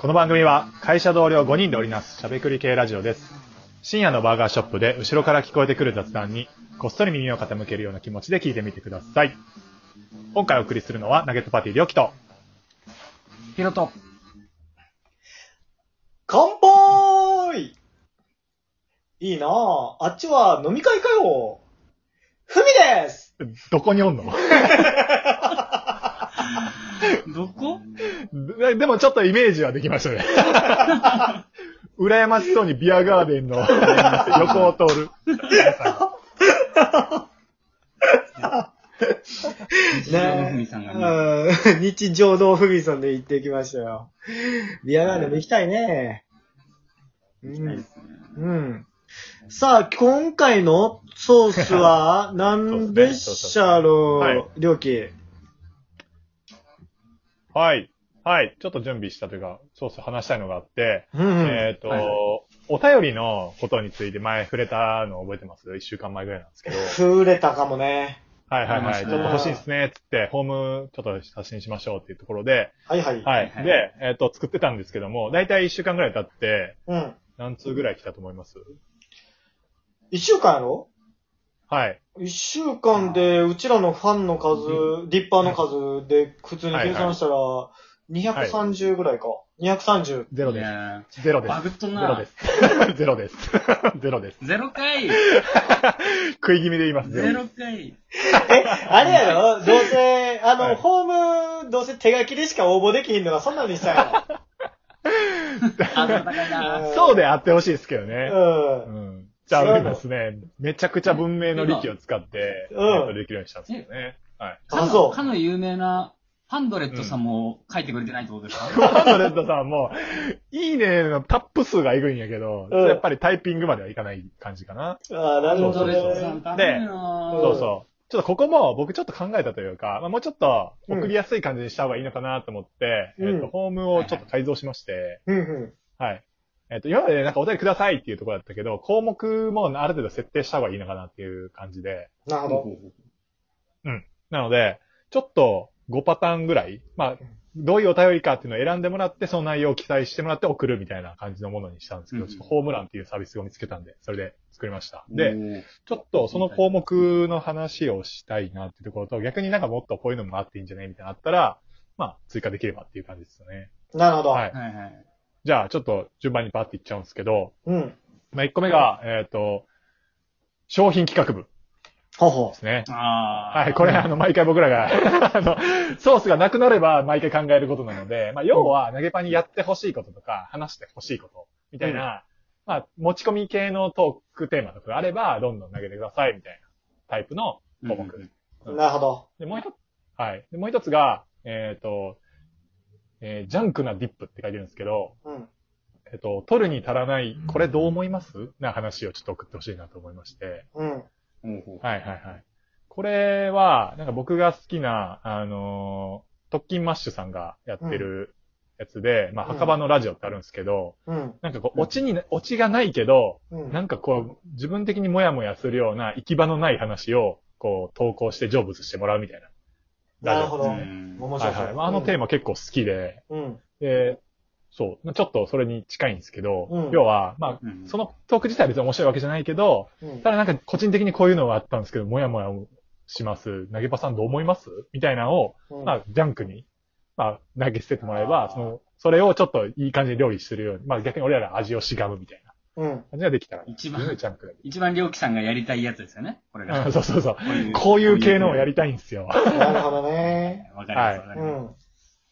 この番組は会社同僚5人で織りなすしゃべくり系ラジオです。深夜のバーガーショップで後ろから聞こえてくる雑談にこっそり耳を傾けるような気持ちで聞いてみてください。今回お送りするのはナゲットパーティーりょきと。ヒロト。乾杯いいなぁ。あっちは飲み会かよ。ふみですどこにおんの？どこ？ででもちょっとイメージはできましたね。羨ましそうにビアガーデンの横を通る。日常のふみさんがね。うん日常のふみさんで行ってきましたよ。ビアガーデンも行きたいね。うん。行きたいですねうん。さあ、今回のソースは何でしたろそう？ですねう、りょうき。はい。はい。ちょっと準備したというか、そうそう話したいのがあって、うんうん。えっ、と、はいお便りのことについて前触れたの覚えてます？一週間前ぐらいなんですけど。触れたかもね。はいはいはい。ちょっと欲しいですね、つって、ホームちょっと写真しましょうっていうところで、はいはい。はい。はいで、えっ、と、作ってたんですけども、だいたい一週間ぐらい経って、うん。何通ぐらい来たと思います？一週間やろ？はい。一週間で、うちらのファンの数、ディッパーの数で、普通に計算したら、230ぐらいか。230。ゼロです。ゼロです。バグっとんな ゼロです。ゼロです。ゼロです。ーゼロ回食い気味で言います。ゼロ回え、あれやろ？どうせ、あの、はいホーム、どうせ手書きでしか応募できひんのがそんなにしたんやあ、高いな。そうであってほしいですけどね。ろ。うん。うん。じゃあ、ありますね。めちゃくちゃ文明の利器を使って、うんえっとできるようにしたんですけどね。はい。あそうかの、有名な、ハンドレットさんも書いてくれてないってことですか、ハンドレッドさんも、いいねのタップ数がエグいんやけど、うんやっぱりタイピングまではいかない感じかな。ああ、なるほどそうそうそうハンドレットさんね。頼むよなそうそう。ちょっとここも僕ちょっと考えたというか、まあ、もうちょっと送りやすい感じにした方がいいのかなと思って、うんえっと、ホームをちょっと改造しまして、うんうん。はい。えっと、今までなんかお便りくださいっていうところだったけど、項目もある程度設定した方がいいのかなっていう感じで、なるほど。なので、ちょっと5パターンぐらい、まあ、どういうお便りかっていうのを選んでもらって、その内容を記載してもらって送るみたいな感じのものにしたんですけど、うんちょっとホームランっていうサービスを見つけたんで、それで作りました。おで、ーちょっとその項目の話をしたいなっていうところと、逆になんかもっとこういうのもあっていいんじゃないみたいなのあったら、まあ、追加できればっていう感じですよね。なるほど。はい。はいはい。じゃあ、ちょっと順番にパッていっちゃうんですけど、うん。まあ、1個目が、えっ、と、商品企画部ほうほですね。ああ。はい、これあの、毎回僕らが、あの、ソースがなくなれば毎回考えることなので、まあ、要は投げパンにやってほしいこととか、話してほしいこと、みたいな、まあ、持ち込み系のトークテーマとかがあれば、どんどん投げてください、みたいなタイプの項目。うんう。なるほど。で、もう一つ、はい。で、もう一つが、えっ、と、えージャンクなディップって書いてるんですけど、うん。えっ、と、取るに足らない、これどう思います？な話をちょっと送ってほしいなと思いまして。うん。はいはいはい。これは、なんか僕が好きな、あのー特勤マッシュさんがやってるやつで、まあ、うん墓場のラジオってあるんですけど、うん。なんかこう、オチに、オチがないけど、うん。なんかこう、自分的にもやもやするような行き場のない話を、こう、投稿して成仏してもらうみたいな。なるほど。う面ん白そう。はいはい。まああのテーマ結構好きで、うん。で、そう、ちょっとそれに近いんですけど、うん要は、まあ、うんそのトーク自体は別に面白いわけじゃないけど、うん。ただなんか個人的にこういうのがあったんですけど、もやもやします。投げパさんどう思います？みたいなのを、うん。まあ、ジャンクに、まあ、投げ捨ててもらえば、その、それをちょっといい感じで料理するように、まあ逆に俺らが味をしがむみたいなうん。感じができたら、一番一番りょうきさんがやりたいやつですよね。これが。うんそうそうそう。うこういう系のをやりたいんですよ。なるほどね。わかりますわかりうます。ん。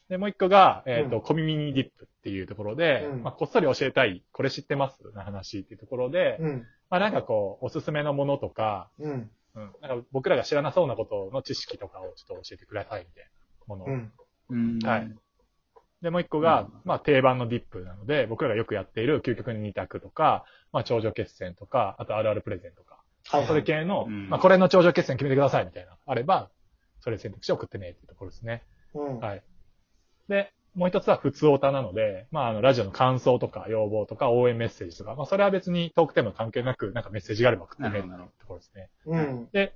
で、もう一個が、えっ、と、うんコミミニディップっていうところで、うんまあ、こっそり教えたい、これ知ってます？な話っていうところで、うん。まあなんかこう、おすすめのものとか、うん。うん、なんか僕らが知らなそうなことの知識とかをちょっと教えてくださいみたいなものを。うん。うんはい。で、もう一個が、まあ定番のディップなので、僕らがよくやっている究極に二択とか、まあ頂上決戦とか、あとあるあるプレゼンとか、はい。それ系の、うんまあこれの頂上決戦決めてくださいみたいな、あれば、それ選択肢を送ってねっていうところですね。うん。はい。で、もう一つは普通オタなので、まああのラジオの感想とか要望とか応援メッセージとか、まあそれは別にトークテーマ関係なく、なんかメッセージがあれば送ってねってところですね。うん。で、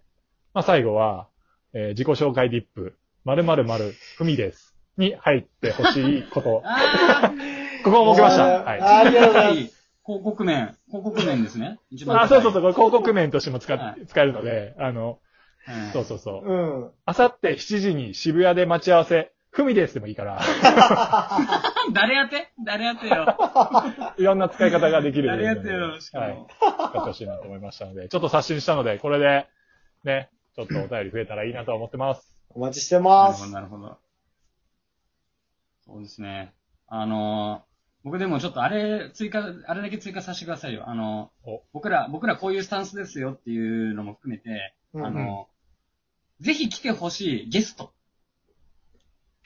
まあ最後は、えー自己紹介ディップ〇〇〇ふみです。に入ってほしいこと。あここを設けました。はい。ありがとうございます。広告面、広告面ですね。一番あ、そうそうそう、これ広告面としても使っはい使えるので、あの、うんそうそうそう。うん。あさって7時に渋谷で待ち合わせ、ふみですでもいいから、誰やて？誰やてよ。いろんな使い方ができる誰やてよ、しかはい。も。使ってほしいなと思いましたので、ちょっと刷新したので、これで、ね、ちょっとお便り増えたらいいなと思ってます。お待ちしてなまするほど、。なるほど。そうですね。あのー僕でもちょっとあれ、追加、あれだけ追加させてくださいよ。あのお僕ら、僕らこういうスタンスですよっていうのも含めて、うんあのぜひ来てほしいゲスト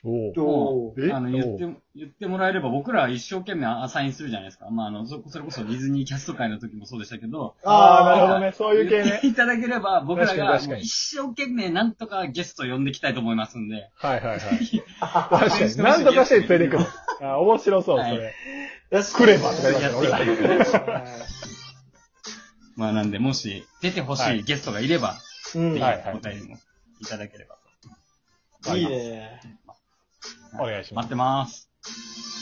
おあの、言って、言ってもらえれば僕らは一生懸命アサインするじゃないですか。まあ、あの、そそれこそディズニーキャスト会の時もそうでしたけど、ああ、なるほどね。ね。そういう系ね言って。いただければ僕らが一生懸命なんとかゲスト呼んできたいと思いますんで、はいはいはい。確かに。なんとかして連れてくる。あ面白そう、そはいれ。よしクレバーとか言いました。まあなんで、もし出てほしはいいゲストがいれば、うん。ぜひはいはいお便りもいただければと。いいね。お願いします。待ってます。